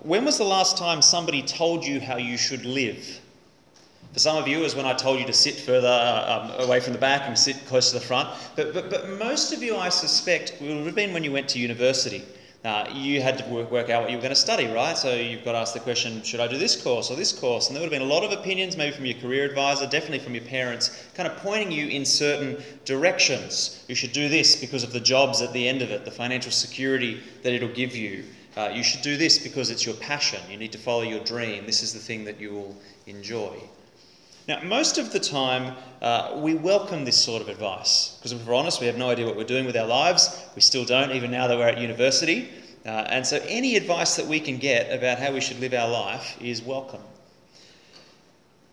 When was the last time somebody told you how you should live? For some of you, it was when I told you to sit further um, away from the back and sit close to the front. But, but, but most of you, I suspect, would have been when you went to university. Uh, you had to work, work out what you were going to study, right? So you've got to ask the question, should I do this course or this course? And there would have been a lot of opinions, maybe from your career advisor, definitely from your parents, kind of pointing you in certain directions. You should do this because of the jobs at the end of it, the financial security that it'll give you. Uh, you should do this because it's your passion. You need to follow your dream. This is the thing that you will enjoy. Now, most of the time, uh, we welcome this sort of advice because, if we're honest, we have no idea what we're doing with our lives. We still don't, even now that we're at university. Uh, and so, any advice that we can get about how we should live our life is welcome.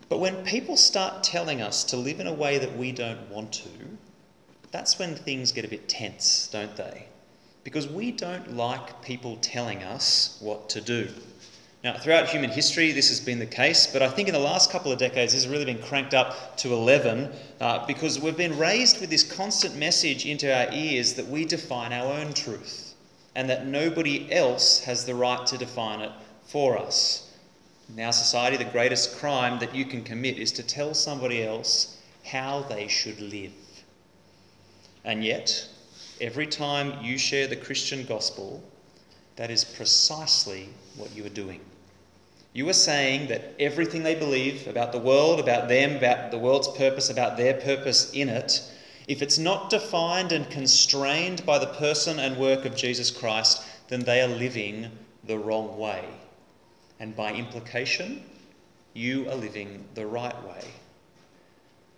But when people start telling us to live in a way that we don't want to, that's when things get a bit tense, don't they? Because we don't like people telling us what to do. Now, throughout human history, this has been the case, but I think in the last couple of decades, this has really been cranked up to 11 uh, because we've been raised with this constant message into our ears that we define our own truth and that nobody else has the right to define it for us. In our society, the greatest crime that you can commit is to tell somebody else how they should live. And yet, every time you share the Christian gospel, that is precisely what you are doing. You are saying that everything they believe about the world, about them, about the world's purpose, about their purpose in it, if it's not defined and constrained by the person and work of Jesus Christ, then they are living the wrong way. And by implication, you are living the right way.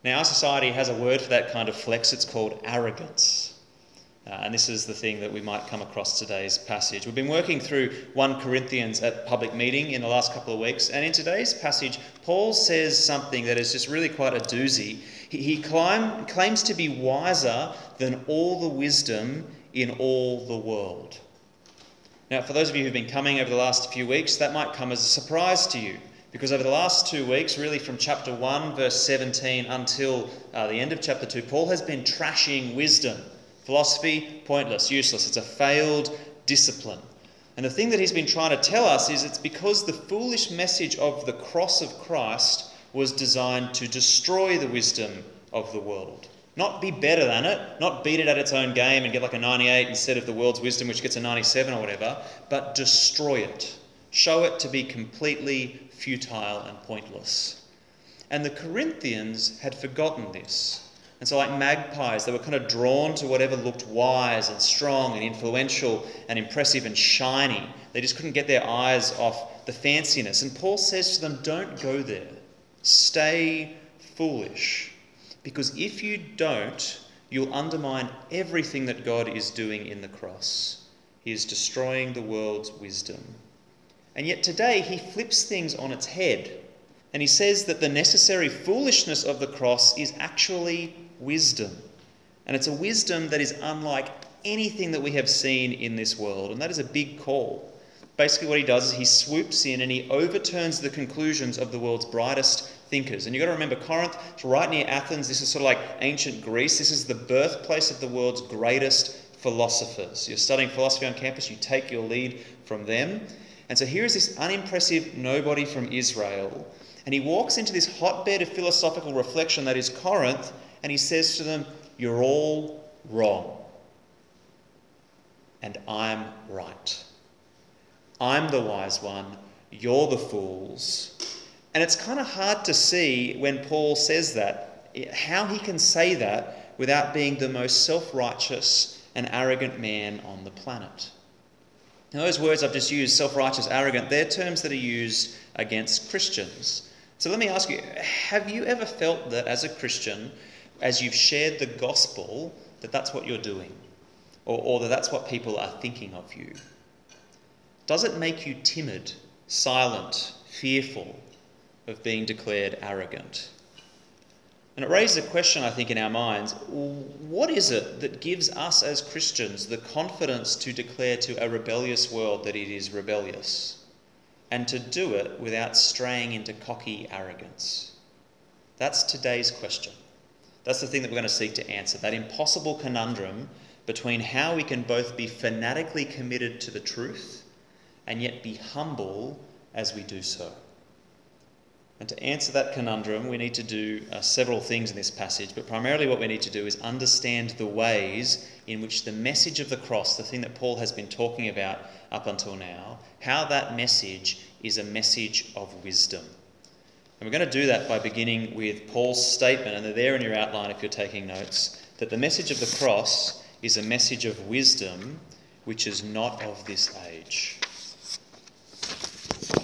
Now, our society has a word for that kind of flex, it's called arrogance. Uh, and this is the thing that we might come across today's passage. We've been working through 1 Corinthians at public meeting in the last couple of weeks, and in today's passage, Paul says something that is just really quite a doozy. He, he climb, claims to be wiser than all the wisdom in all the world. Now, for those of you who've been coming over the last few weeks, that might come as a surprise to you. Because over the last two weeks, really from chapter 1, verse 17, until uh, the end of chapter 2, Paul has been trashing wisdom. Philosophy, pointless, useless. It's a failed discipline. And the thing that he's been trying to tell us is it's because the foolish message of the cross of Christ was designed to destroy the wisdom of the world. Not be better than it, not beat it at its own game and get like a 98 instead of the world's wisdom, which gets a 97 or whatever, but destroy it. Show it to be completely futile and pointless. And the Corinthians had forgotten this. And so, like magpies, they were kind of drawn to whatever looked wise and strong and influential and impressive and shiny. They just couldn't get their eyes off the fanciness. And Paul says to them, Don't go there. Stay foolish. Because if you don't, you'll undermine everything that God is doing in the cross. He is destroying the world's wisdom. And yet today, he flips things on its head. And he says that the necessary foolishness of the cross is actually wisdom. And it's a wisdom that is unlike anything that we have seen in this world. And that is a big call. Basically, what he does is he swoops in and he overturns the conclusions of the world's brightest thinkers. And you've got to remember, Corinth is right near Athens. This is sort of like ancient Greece. This is the birthplace of the world's greatest philosophers. You're studying philosophy on campus, you take your lead from them. And so here is this unimpressive nobody from Israel. And he walks into this hotbed of philosophical reflection that is Corinth, and he says to them, You're all wrong. And I'm right. I'm the wise one, you're the fools. And it's kind of hard to see when Paul says that, how he can say that without being the most self righteous and arrogant man on the planet. Now, those words I've just used, self righteous, arrogant, they're terms that are used against Christians. So let me ask you have you ever felt that as a Christian, as you've shared the gospel, that that's what you're doing? Or, or that that's what people are thinking of you? Does it make you timid, silent, fearful of being declared arrogant? And it raises a question, I think, in our minds what is it that gives us as Christians the confidence to declare to a rebellious world that it is rebellious? And to do it without straying into cocky arrogance? That's today's question. That's the thing that we're going to seek to answer that impossible conundrum between how we can both be fanatically committed to the truth and yet be humble as we do so? And to answer that conundrum, we need to do uh, several things in this passage, but primarily what we need to do is understand the ways in which the message of the cross, the thing that Paul has been talking about up until now, how that message is a message of wisdom. And we're going to do that by beginning with Paul's statement, and they're there in your outline if you're taking notes, that the message of the cross is a message of wisdom which is not of this age.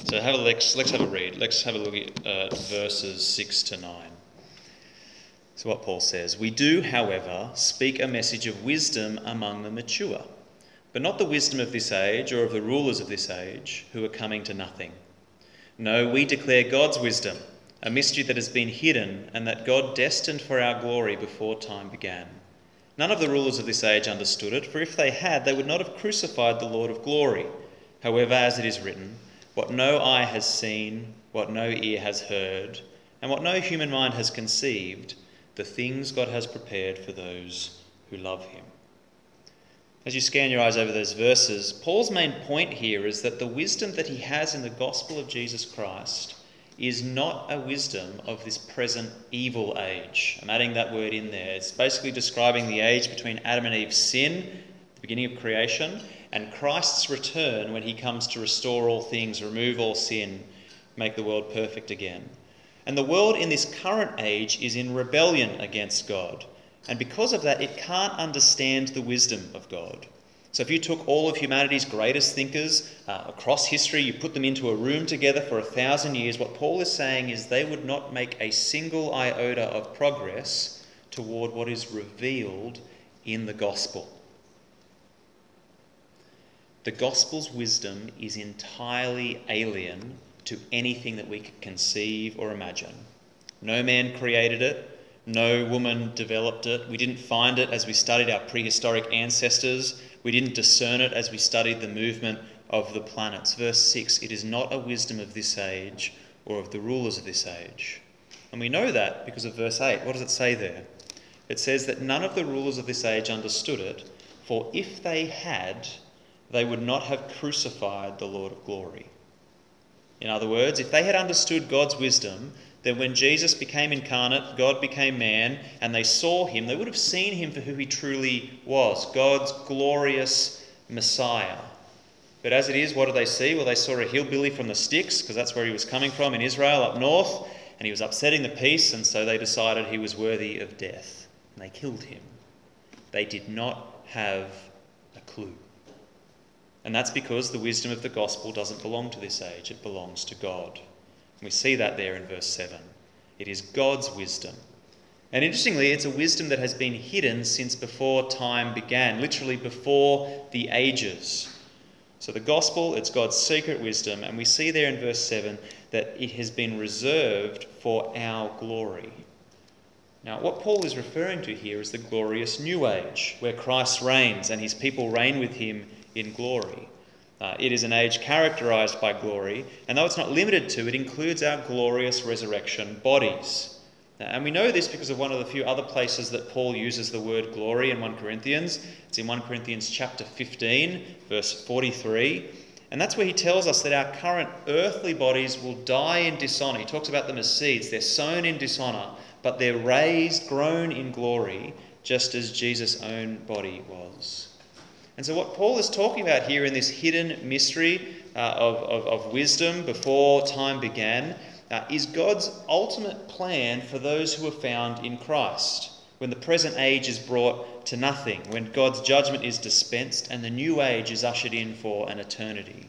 So have a, let's, let's have a read. Let's have a look at uh, verses 6 to 9. So, what Paul says We do, however, speak a message of wisdom among the mature, but not the wisdom of this age or of the rulers of this age who are coming to nothing. No, we declare God's wisdom, a mystery that has been hidden and that God destined for our glory before time began. None of the rulers of this age understood it, for if they had, they would not have crucified the Lord of glory. However, as it is written, what no eye has seen, what no ear has heard, and what no human mind has conceived, the things God has prepared for those who love him. As you scan your eyes over those verses, Paul's main point here is that the wisdom that he has in the gospel of Jesus Christ is not a wisdom of this present evil age. I'm adding that word in there. It's basically describing the age between Adam and Eve's sin, the beginning of creation, and Christ's return when he comes to restore all things, remove all sin, make the world perfect again. And the world in this current age is in rebellion against God. And because of that, it can't understand the wisdom of God. So if you took all of humanity's greatest thinkers uh, across history, you put them into a room together for a thousand years, what Paul is saying is they would not make a single iota of progress toward what is revealed in the gospel. The gospel's wisdom is entirely alien to anything that we could conceive or imagine. No man created it, no woman developed it. We didn't find it as we studied our prehistoric ancestors. We didn't discern it as we studied the movement of the planets. Verse 6 It is not a wisdom of this age or of the rulers of this age. And we know that because of verse 8. What does it say there? It says that none of the rulers of this age understood it, for if they had, they would not have crucified the Lord of glory. In other words, if they had understood God's wisdom, then when Jesus became incarnate, God became man, and they saw him, they would have seen him for who he truly was God's glorious Messiah. But as it is, what did they see? Well, they saw a hillbilly from the sticks, because that's where he was coming from in Israel up north, and he was upsetting the peace, and so they decided he was worthy of death. And they killed him. They did not have a clue. And that's because the wisdom of the gospel doesn't belong to this age, it belongs to God. We see that there in verse 7. It is God's wisdom. And interestingly, it's a wisdom that has been hidden since before time began, literally before the ages. So the gospel, it's God's secret wisdom, and we see there in verse 7 that it has been reserved for our glory. Now, what Paul is referring to here is the glorious new age, where Christ reigns and his people reign with him in glory. Uh, it is an age characterized by glory, and though it's not limited to, it includes our glorious resurrection bodies. And we know this because of one of the few other places that Paul uses the word glory in 1 Corinthians. It's in 1 Corinthians chapter 15, verse 43. And that's where he tells us that our current earthly bodies will die in dishonor. He talks about them as seeds. They're sown in dishonor, but they're raised, grown in glory, just as Jesus' own body was. And so, what Paul is talking about here in this hidden mystery uh, of, of, of, wisdom before time began uh, is God's ultimate plan for those who are found in Christ. When the present age is brought to nothing, when God's judgment is dispensed and the new age is ushered in for an eternity.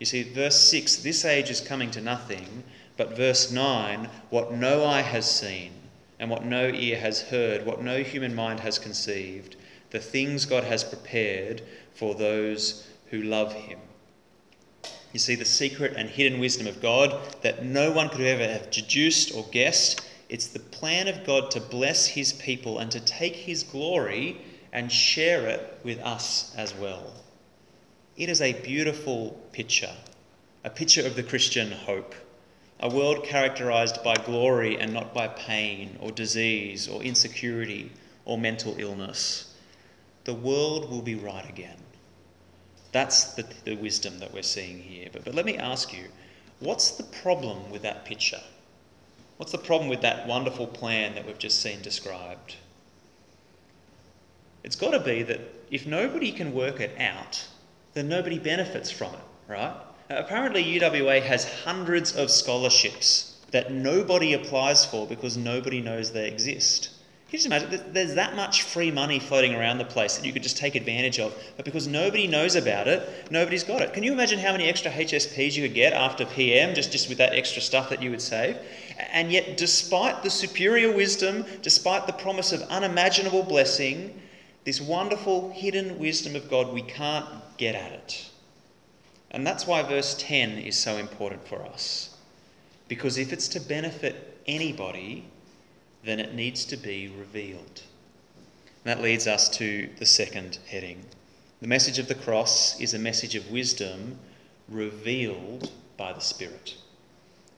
You see, verse 6 this age is coming to nothing, but verse 9 what no eye has seen, and what no ear has heard, what no human mind has conceived the things God has prepared for those who love Him. You see, the secret and hidden wisdom of God that no one could ever have deduced or guessed. It's the plan of God to bless His people and to take His glory and share it with us as well. It is a beautiful picture, a picture of the Christian hope, a world characterized by glory and not by pain or disease or insecurity or mental illness the world will be right again. That's the, the wisdom that we're seeing here. But, but let me ask you what's the problem with that picture? What's the problem with that wonderful plan that we've just seen described? It's got to be that if nobody can work it out, then nobody benefits from it, right? Apparently, UWA has hundreds of scholarships that nobody applies for because nobody knows they exist. Can you just imagine? There's that much free money floating around the place that you could just take advantage of, but because nobody knows about it, nobody's got it. Can you imagine how many extra HSPs you could get after PM just, just with that extra stuff that you would save? And yet, despite the superior wisdom, despite the promise of unimaginable blessing, this wonderful hidden wisdom of God, we can't get at it. And that's why verse 10 is so important for us. Because if it's to benefit anybody, then it needs to be revealed. And that leads us to the second heading. The message of the cross is a message of wisdom revealed by the Spirit.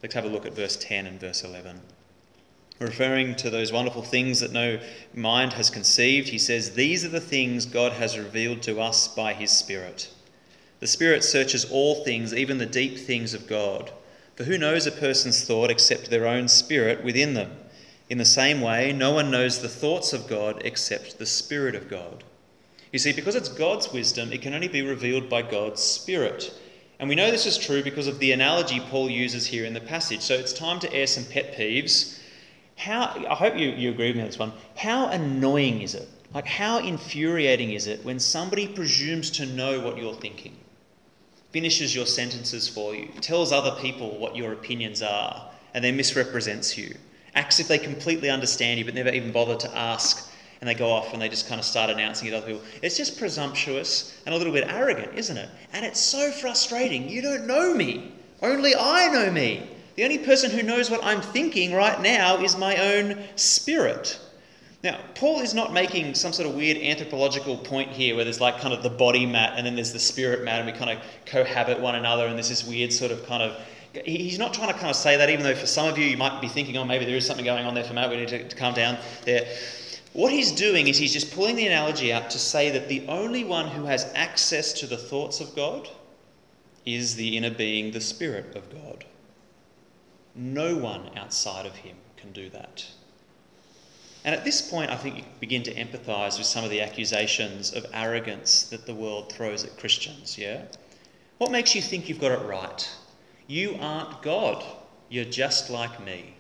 Let's have a look at verse 10 and verse 11. Referring to those wonderful things that no mind has conceived, he says, These are the things God has revealed to us by his Spirit. The Spirit searches all things, even the deep things of God. For who knows a person's thought except their own spirit within them? In the same way, no one knows the thoughts of God except the Spirit of God. You see, because it's God's wisdom, it can only be revealed by God's Spirit. And we know this is true because of the analogy Paul uses here in the passage. So it's time to air some pet peeves. How, I hope you, you agree with me on this one. How annoying is it? Like, how infuriating is it when somebody presumes to know what you're thinking, finishes your sentences for you, tells other people what your opinions are, and then misrepresents you? Acts if they completely understand you but never even bother to ask and they go off and they just kind of start announcing it to other people. It's just presumptuous and a little bit arrogant, isn't it? And it's so frustrating. You don't know me. Only I know me. The only person who knows what I'm thinking right now is my own spirit. Now, Paul is not making some sort of weird anthropological point here where there's like kind of the body mat and then there's the spirit mat and we kind of cohabit one another and there's this weird sort of kind of He's not trying to kind of say that, even though for some of you, you might be thinking, oh, maybe there is something going on there for Matt, we need to, to calm down there. What he's doing is he's just pulling the analogy out to say that the only one who has access to the thoughts of God is the inner being, the Spirit of God. No one outside of him can do that. And at this point, I think you begin to empathize with some of the accusations of arrogance that the world throws at Christians, yeah? What makes you think you've got it right? You aren't God. You're just like me.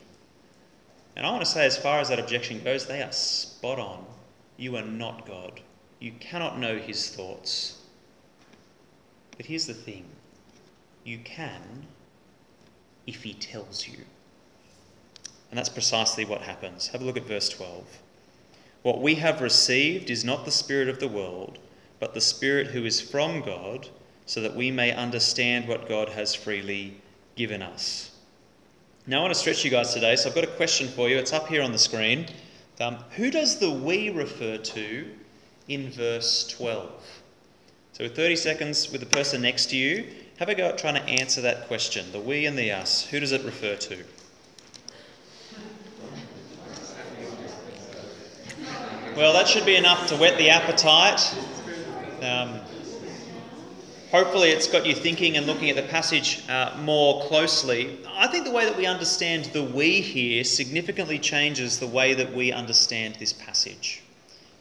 And I want to say, as far as that objection goes, they are spot on. You are not God. You cannot know his thoughts. But here's the thing you can if he tells you. And that's precisely what happens. Have a look at verse 12. What we have received is not the Spirit of the world, but the Spirit who is from God so that we may understand what God has freely given us. Now, I want to stretch you guys today, so I've got a question for you. It's up here on the screen. Um, who does the we refer to in verse 12? So, with 30 seconds with the person next to you, have a go at trying to answer that question the we and the us. Who does it refer to? Well, that should be enough to whet the appetite. Um, hopefully it's got you thinking and looking at the passage uh, more closely. I think the way that we understand the we here significantly changes the way that we understand this passage.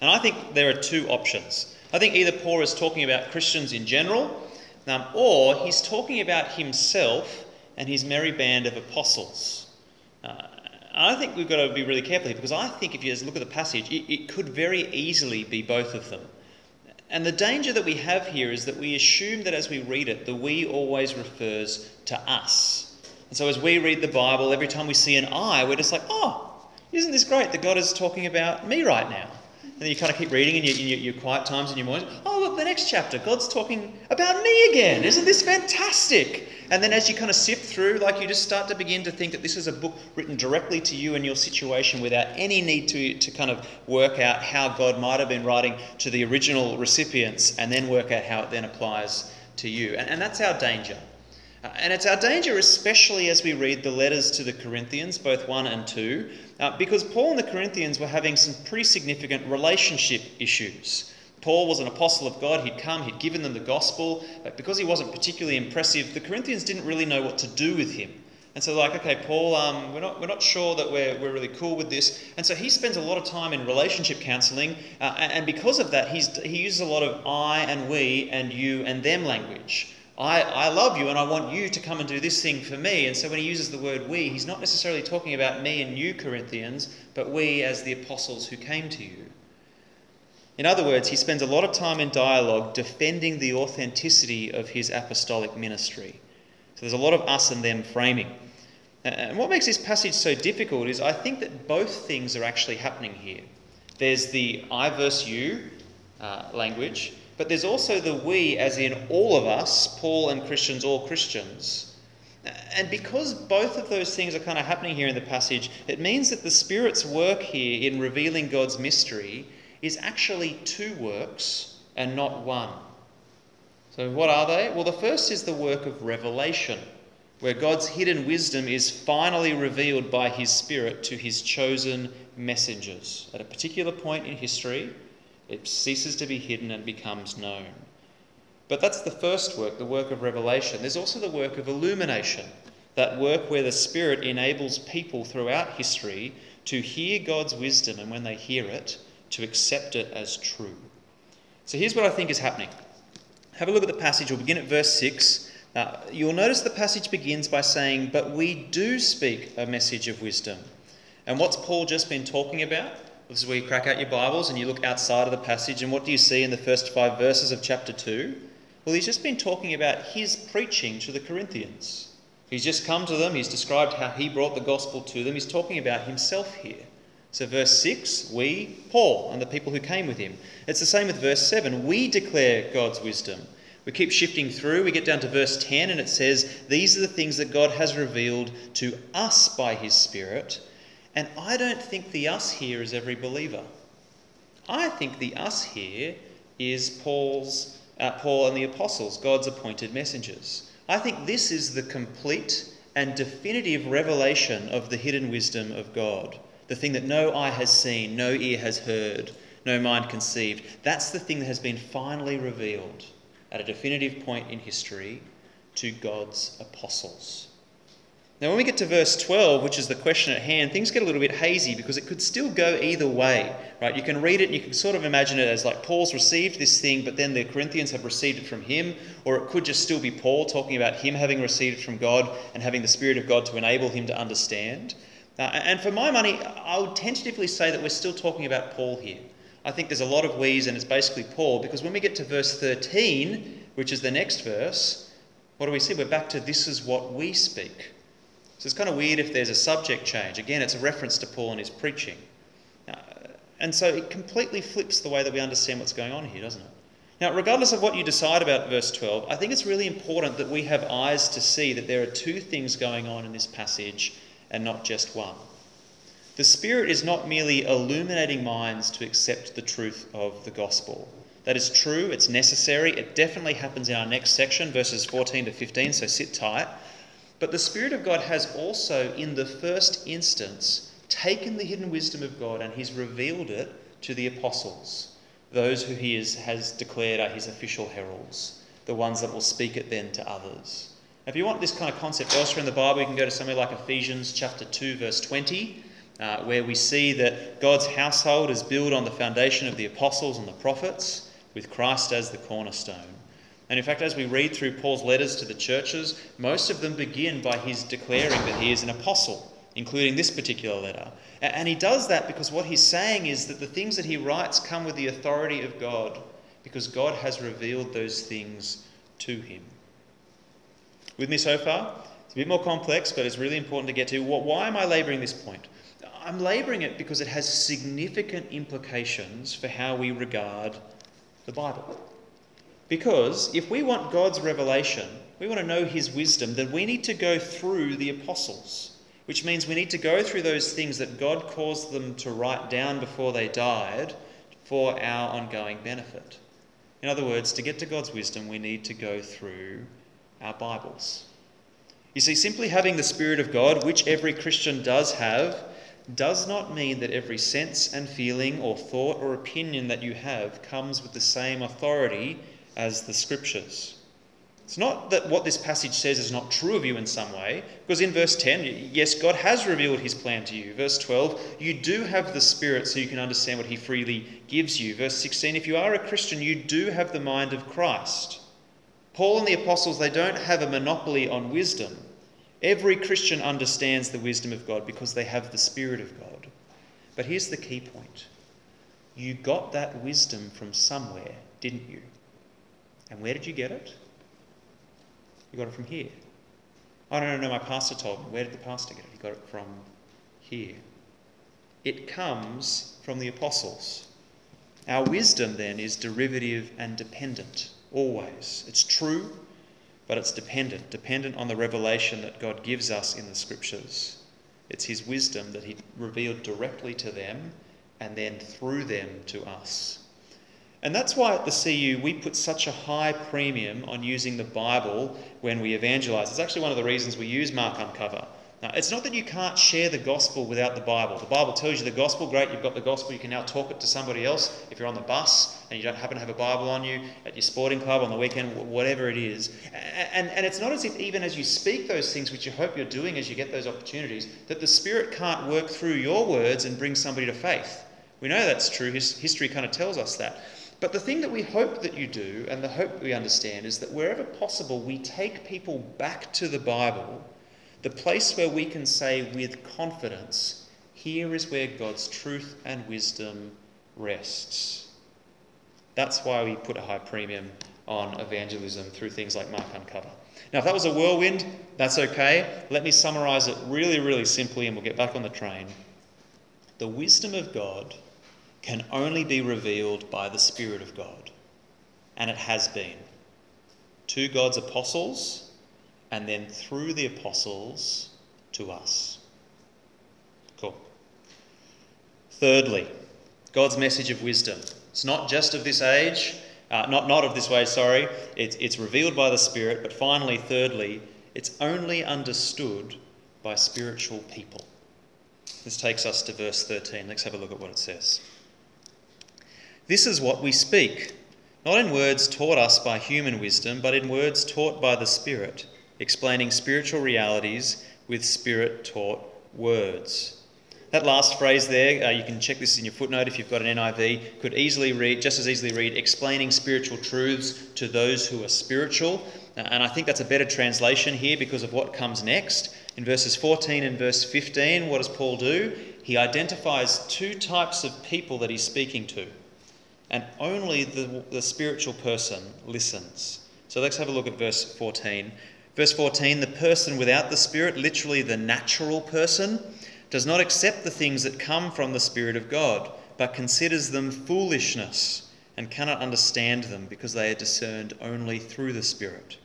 And I think there are two options. I think either Paul is talking about Christians in general, um, or he's talking about himself and his merry band of apostles. Uh, I think we've got to be really careful here because I think if you just look at the passage, it, it could very easily be both of them. And the danger that we have here is that we assume that as we read it, the we always refers to us. And so as we read the Bible, every time we see an I, we're just like, oh, isn't this great that God is talking about me right now? And then you kind of keep reading in your, in your, quiet times in your mornings. Oh, look, the next chapter, God's talking about me again. Isn't this fantastic? And then as you kind of sift through, like you just start to begin to think that this is a book written directly to you and your situation without any need to, to kind of work out how God might have been writing to the original recipients and then work out how it then applies to you. And, and that's our danger. Uh, and it's our danger, especially as we read the letters to the Corinthians, both 1 and 2, uh, because Paul and the Corinthians were having some pretty significant relationship issues. Paul was an apostle of God. He'd come, he'd given them the gospel, but because he wasn't particularly impressive, the Corinthians didn't really know what to do with him. And so, like, okay, Paul, um, we're, not, we're not sure that we're, we're really cool with this. And so he spends a lot of time in relationship counseling. Uh, and because of that, he's, he uses a lot of I and we and you and them language. I, I love you and I want you to come and do this thing for me. And so when he uses the word we, he's not necessarily talking about me and you, Corinthians, but we as the apostles who came to you. In other words, he spends a lot of time in dialogue defending the authenticity of his apostolic ministry. So there's a lot of us and them framing. And what makes this passage so difficult is I think that both things are actually happening here. There's the I versus you uh, language, but there's also the we, as in all of us, Paul and Christians, all Christians. And because both of those things are kind of happening here in the passage, it means that the Spirit's work here in revealing God's mystery is actually two works and not one. So, what are they? Well, the first is the work of revelation, where God's hidden wisdom is finally revealed by His Spirit to His chosen messengers. At a particular point in history, it ceases to be hidden and becomes known. But that's the first work, the work of revelation. There's also the work of illumination, that work where the Spirit enables people throughout history to hear God's wisdom and when they hear it, to accept it as true. So here's what I think is happening. Have a look at the passage. We'll begin at verse 6. Now, you'll notice the passage begins by saying, But we do speak a message of wisdom. And what's Paul just been talking about? This is where you crack out your Bibles and you look outside of the passage, and what do you see in the first five verses of chapter 2? Well, he's just been talking about his preaching to the Corinthians. He's just come to them, he's described how he brought the gospel to them, he's talking about himself here. So, verse 6, we, Paul, and the people who came with him. It's the same with verse 7. We declare God's wisdom. We keep shifting through. We get down to verse 10, and it says, These are the things that God has revealed to us by his Spirit. And I don't think the us here is every believer. I think the us here is Paul's, uh, Paul and the apostles, God's appointed messengers. I think this is the complete and definitive revelation of the hidden wisdom of God the thing that no eye has seen, no ear has heard, no mind conceived. That's the thing that has been finally revealed at a definitive point in history to God's apostles. Now, when we get to verse 12, which is the question at hand, things get a little bit hazy because it could still go either way, right? You can read it and you can sort of imagine it as like Paul's received this thing, but then the Corinthians have received it from him, or it could just still be Paul talking about him having received it from God and having the Spirit of God to enable him to understand. Uh, and for my money, I would tentatively say that we're still talking about Paul here. I think there's a lot of we's, and it's basically Paul, because when we get to verse 13, which is the next verse, what do we see? We're back to this is what we speak. So it's kind of weird if there's a subject change. Again, it's a reference to Paul and his preaching. And so it completely flips the way that we understand what's going on here, doesn't it? Now, regardless of what you decide about verse 12, I think it's really important that we have eyes to see that there are two things going on in this passage and not just one. The Spirit is not merely illuminating minds to accept the truth of the gospel. That is true, it's necessary, it definitely happens in our next section, verses 14 to 15, so sit tight. But the Spirit of God has also, in the first instance, taken the hidden wisdom of God and He's revealed it to the apostles, those who He is, has declared are His official heralds, the ones that will speak it then to others. If you want this kind of concept elsewhere in the Bible, you can go to somewhere like Ephesians chapter 2, verse 20, uh, where we see that God's household is built on the foundation of the apostles and the prophets, with Christ as the cornerstone. And in fact, as we read through Paul's letters to the churches, most of them begin by his declaring that he is an apostle, including this particular letter. And he does that because what he's saying is that the things that he writes come with the authority of God, because God has revealed those things to him. With me so far? It's a bit more complex, but it's really important to get to. Why am I labouring this point? I'm labouring it because it has significant implications for how we regard the Bible. Because if we want God's revelation, we want to know His wisdom, then we need to go through the apostles, which means we need to go through those things that God caused them to write down before they died for our ongoing benefit. In other words, to get to God's wisdom, we need to go through our Bibles. You see, simply having the Spirit of God, which every Christian does have, does not mean that every sense and feeling or thought or opinion that you have comes with the same authority as the scriptures. It's not that what this passage says is not true of you in some way, because in verse 10, yes, God has revealed his plan to you. Verse 12, you do have the Spirit so you can understand what he freely gives you. Verse 16, if you are a Christian, you do have the mind of Christ. Paul and the apostles, they don't have a monopoly on wisdom. Every Christian understands the wisdom of God because they have the Spirit of God. But here's the key point you got that wisdom from somewhere, didn't you? And where did you get it? You got it from here. Oh, no, no, no, my pastor told me. Where did the pastor get it? He got it from here. It comes from the apostles. Our wisdom then is derivative and dependent, always. It's true, but it's dependent, dependent on the revelation that God gives us in the scriptures. It's His wisdom that He revealed directly to them and then through them to us. And that's why at the CU we put such a high premium on using the Bible when we evangelize. It's actually one of the reasons we use Mark Uncover. Now, it's not that you can't share the gospel without the Bible. The Bible tells you the gospel, great, you've got the gospel, you can now talk it to somebody else. If you're on the bus and you don't happen to have a Bible on you, at your sporting club on the weekend, whatever it is. And, and it's not as if, even as you speak those things, which you hope you're doing as you get those opportunities, that the Spirit can't work through your words and bring somebody to faith. We know that's true. His, history kind of tells us that. But the thing that we hope that you do, and the hope we understand, is that wherever possible, we take people back to the Bible, the place where we can say with confidence, here is where God's truth and wisdom rests. That's why we put a high premium on evangelism through things like Mark Uncover. Now, if that was a whirlwind, that's okay. Let me summarize it really, really simply, and we'll get back on the train. The wisdom of God can only be revealed by the Spirit of God. And it has been. To God's apostles, and then through the apostles to us. Cool. Thirdly, God's message of wisdom. It's not just of this age, uh, not, not of this way, sorry. It's, it's revealed by the Spirit. But finally, thirdly, it's only understood by spiritual people. This takes us to verse 13. Let's have a look at what it says. This is what we speak, not in words taught us by human wisdom, but in words taught by the Spirit, explaining spiritual realities with Spirit taught words. That last phrase there, uh, you can check this in your footnote if you've got an NIV, could easily read, just as easily read, explaining spiritual truths to those who are spiritual. Uh, and I think that's a better translation here because of what comes next. In verses 14 and verse 15, what does Paul do? He identifies two types of people that he's speaking to and only the, the spiritual person listens. So let's have a look at verse 14. Verse 14 the person without the Spirit, literally the natural person, does not accept the things that come from the Spirit of God, but considers them foolishness and cannot understand them because they are discerned only through the Spirit.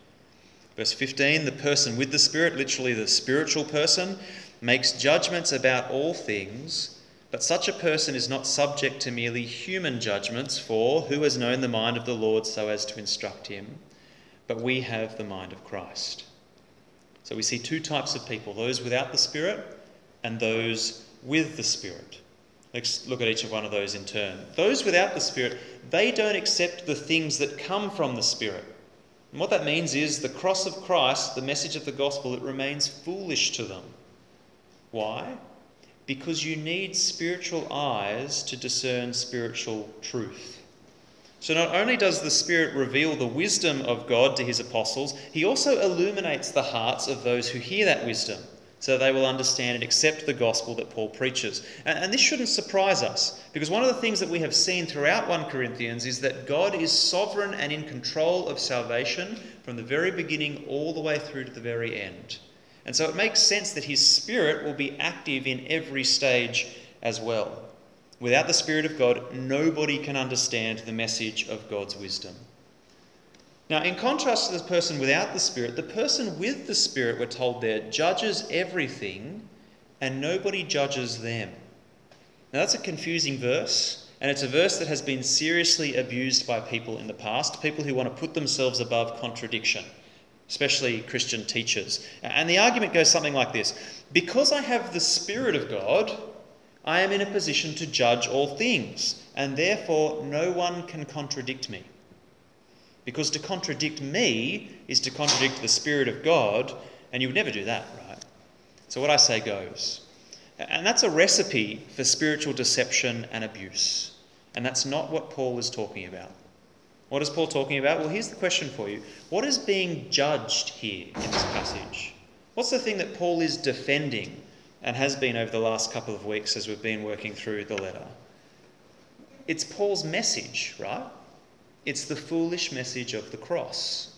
Verse 15 the person with the Spirit, literally the spiritual person, makes judgments about all things but such a person is not subject to merely human judgments, for who has known the mind of the Lord so as to instruct him? But we have the mind of Christ. So we see two types of people those without the Spirit and those with the Spirit. Let's look at each of one of those in turn. Those without the Spirit, they don't accept the things that come from the Spirit. And what that means is the cross of Christ, the message of the gospel, it remains foolish to them. Why? Because you need spiritual eyes to discern spiritual truth. So, not only does the Spirit reveal the wisdom of God to his apostles, he also illuminates the hearts of those who hear that wisdom so they will understand and accept the gospel that Paul preaches. And, this shouldn't surprise us, because one of the things that we have seen throughout 1 Corinthians is that God is sovereign and in control of salvation from the very beginning all the way through to the very end. And so it makes sense that his spirit will be active in every stage as well. Without the Spirit of God, nobody can understand the message of God's wisdom. Now, in contrast to the person without the Spirit, the person with the Spirit, we're told there, judges everything and nobody judges them. Now, that's a confusing verse, and it's a verse that has been seriously abused by people in the past, people who want to put themselves above contradiction especially Christian teachers. And the argument goes something like this Because I have the Spirit of God, I am in a position to judge all things, and therefore no one can contradict me. Because to contradict me is to contradict the Spirit of God, and you would never do that, right? So what I say goes. And that's a recipe for spiritual deception and abuse. And that's not what Paul is talking about. What is Paul talking about? Well, here's the question for you What is being judged here in this passage? What's the thing that Paul is defending and has been over the last couple of weeks as we've been working through the letter? It's Paul's message, right? It's the foolish message of the cross.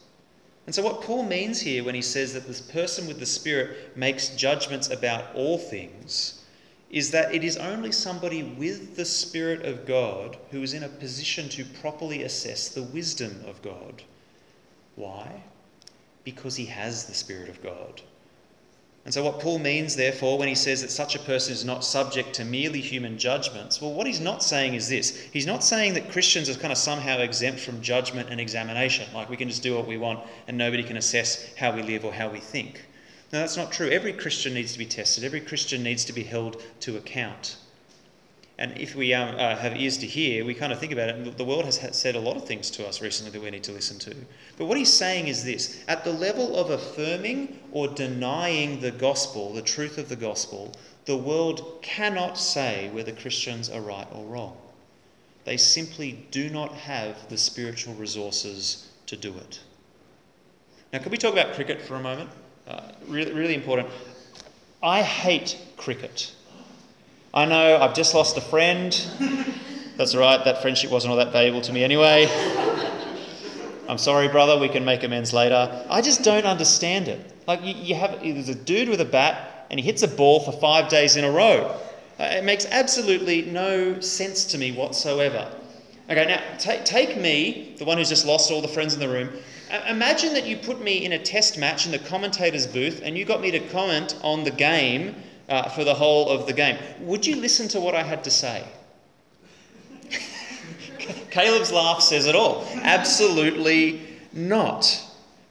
And so, what Paul means here when he says that this person with the Spirit makes judgments about all things is that it is only somebody with the Spirit of God who is in a position to properly assess the wisdom of God. Why? Because he has the Spirit of God. And so, what Paul means, therefore, when he says that such a person is not subject to merely human judgments, well, what he's not saying is this. He's not saying that Christians are kind of somehow exempt from judgment and examination, like we can just do what we want and nobody can assess how we live or how we think. No, that's not true. Every Christian needs to be tested, every Christian needs to be held to account. And if we um, uh, have ears to hear, we kind of think about it. The world has said a lot of things to us recently that we need to listen to. But what he's saying is this at the level of affirming or denying the gospel, the truth of the gospel, the world cannot say whether Christians are right or wrong. They simply do not have the spiritual resources to do it. Now, can we talk about cricket for a moment? Uh, really, really important. I hate cricket. I know I've just lost a friend. That's right, that friendship wasn't all that valuable to me anyway. I'm sorry, brother, we can make amends later. I just don't understand it. Like, you, you have there's a dude with a bat and he hits a ball for five days in a row. Uh, it makes absolutely no sense to me whatsoever. Okay, now t- take me, the one who's just lost all the friends in the room. Imagine that you put me in a test match in the commentator's booth and you got me to comment on the game uh, for the whole of the game. Would you listen to what I had to say? Caleb's laugh says it all. Absolutely not.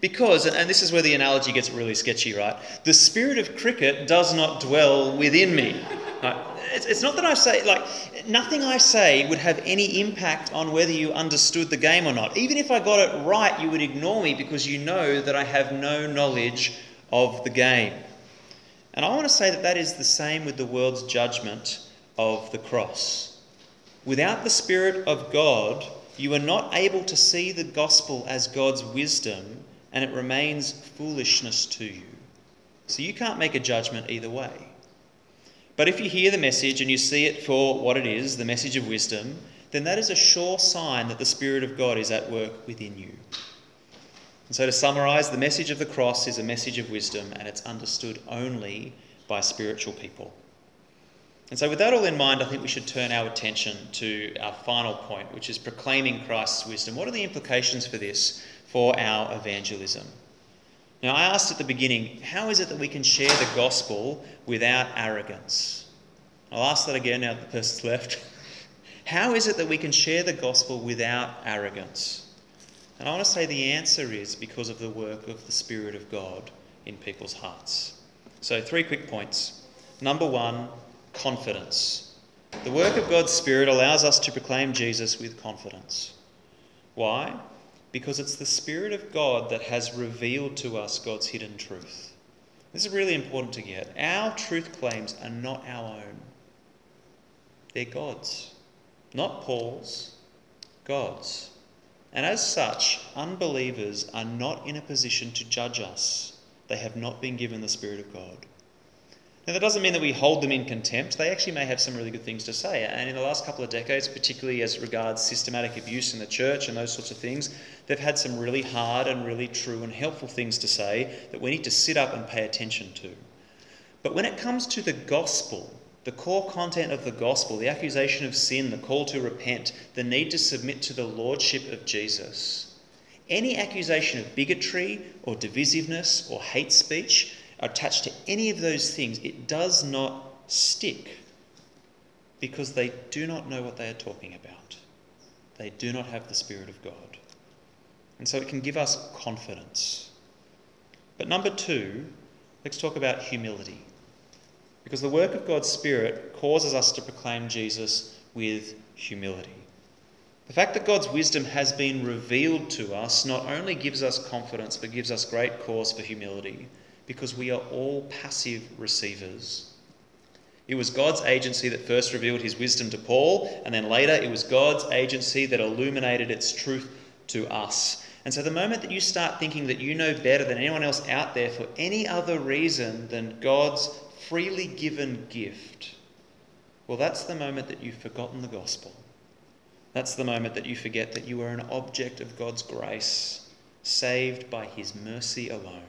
Because, and this is where the analogy gets really sketchy, right? The spirit of cricket does not dwell within me. Right? It's, it's not that I say, like, nothing I say would have any impact on whether you understood the game or not. Even if I got it right, you would ignore me because you know that I have no knowledge of the game. And I want to say that that is the same with the world's judgment of the cross. Without the Spirit of God, you are not able to see the gospel as God's wisdom, and it remains foolishness to you. So you can't make a judgment either way. But if you hear the message and you see it for what it is, the message of wisdom, then that is a sure sign that the Spirit of God is at work within you. And so, to summarise, the message of the cross is a message of wisdom and it's understood only by spiritual people. And so, with that all in mind, I think we should turn our attention to our final point, which is proclaiming Christ's wisdom. What are the implications for this for our evangelism? Now, I asked at the beginning, how is it that we can share the gospel without arrogance? I'll ask that again now that the person's left. how is it that we can share the gospel without arrogance? And I want to say the answer is because of the work of the Spirit of God in people's hearts. So, three quick points. Number one, confidence. The work of God's Spirit allows us to proclaim Jesus with confidence. Why? Because it's the Spirit of God that has revealed to us God's hidden truth. This is really important to get. Our truth claims are not our own, they're God's. Not Paul's, God's. And as such, unbelievers are not in a position to judge us. They have not been given the Spirit of God. Now, that doesn't mean that we hold them in contempt. They actually may have some really good things to say. And in the last couple of decades, particularly as regards systematic abuse in the church and those sorts of things, they've had some really hard and really true and helpful things to say that we need to sit up and pay attention to. But when it comes to the gospel, the core content of the gospel, the accusation of sin, the call to repent, the need to submit to the lordship of Jesus. Any accusation of bigotry or divisiveness or hate speech attached to any of those things, it does not stick because they do not know what they are talking about. They do not have the Spirit of God. And so it can give us confidence. But number two, let's talk about humility. Because the work of God's Spirit causes us to proclaim Jesus with humility. The fact that God's wisdom has been revealed to us not only gives us confidence, but gives us great cause for humility, because we are all passive receivers. It was God's agency that first revealed his wisdom to Paul, and then later it was God's agency that illuminated its truth to us. And so, the moment that you start thinking that you know better than anyone else out there for any other reason than God's freely given gift, well, that's the moment that you've forgotten the gospel. That's the moment that you forget that you are an object of God's grace, saved by his mercy alone.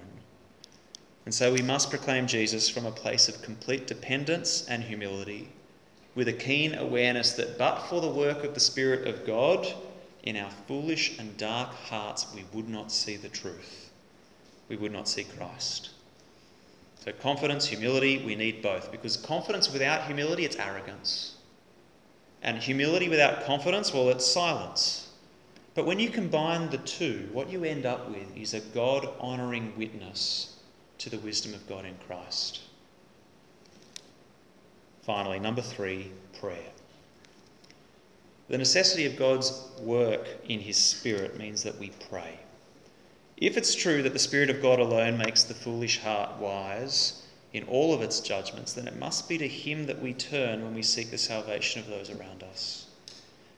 And so we must proclaim Jesus from a place of complete dependence and humility, with a keen awareness that but for the work of the Spirit of God, in our foolish and dark hearts, we would not see the truth. We would not see Christ. So, confidence, humility, we need both. Because confidence without humility, it's arrogance. And humility without confidence, well, it's silence. But when you combine the two, what you end up with is a God honouring witness to the wisdom of God in Christ. Finally, number three, prayer. The necessity of God's work in His Spirit means that we pray. If it's true that the Spirit of God alone makes the foolish heart wise in all of its judgments, then it must be to Him that we turn when we seek the salvation of those around us.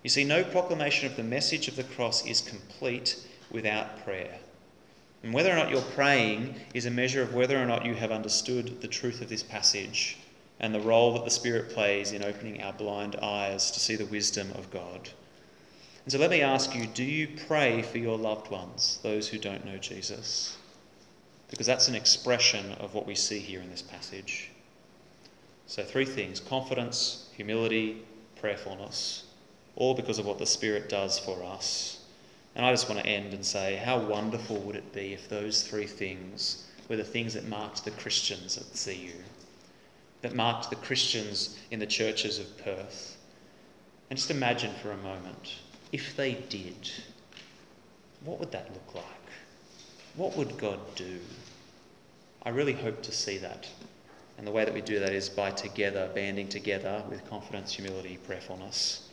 You see, no proclamation of the message of the cross is complete without prayer. And whether or not you're praying is a measure of whether or not you have understood the truth of this passage and the role that the Spirit plays in opening our blind eyes to see the wisdom of God. And so let me ask you do you pray for your loved ones, those who don't know Jesus? Because that's an expression of what we see here in this passage. So, three things confidence, humility, prayerfulness, all because of what the Spirit does for us. And I just want to end and say, how wonderful would it be if those three things were the things that marked the Christians at CU, that marked the Christians in the churches of Perth? And just imagine for a moment, if they did, what would that look like? What would God do? I really hope to see that. And the way that we do that is by together, banding together with confidence, humility, prayerfulness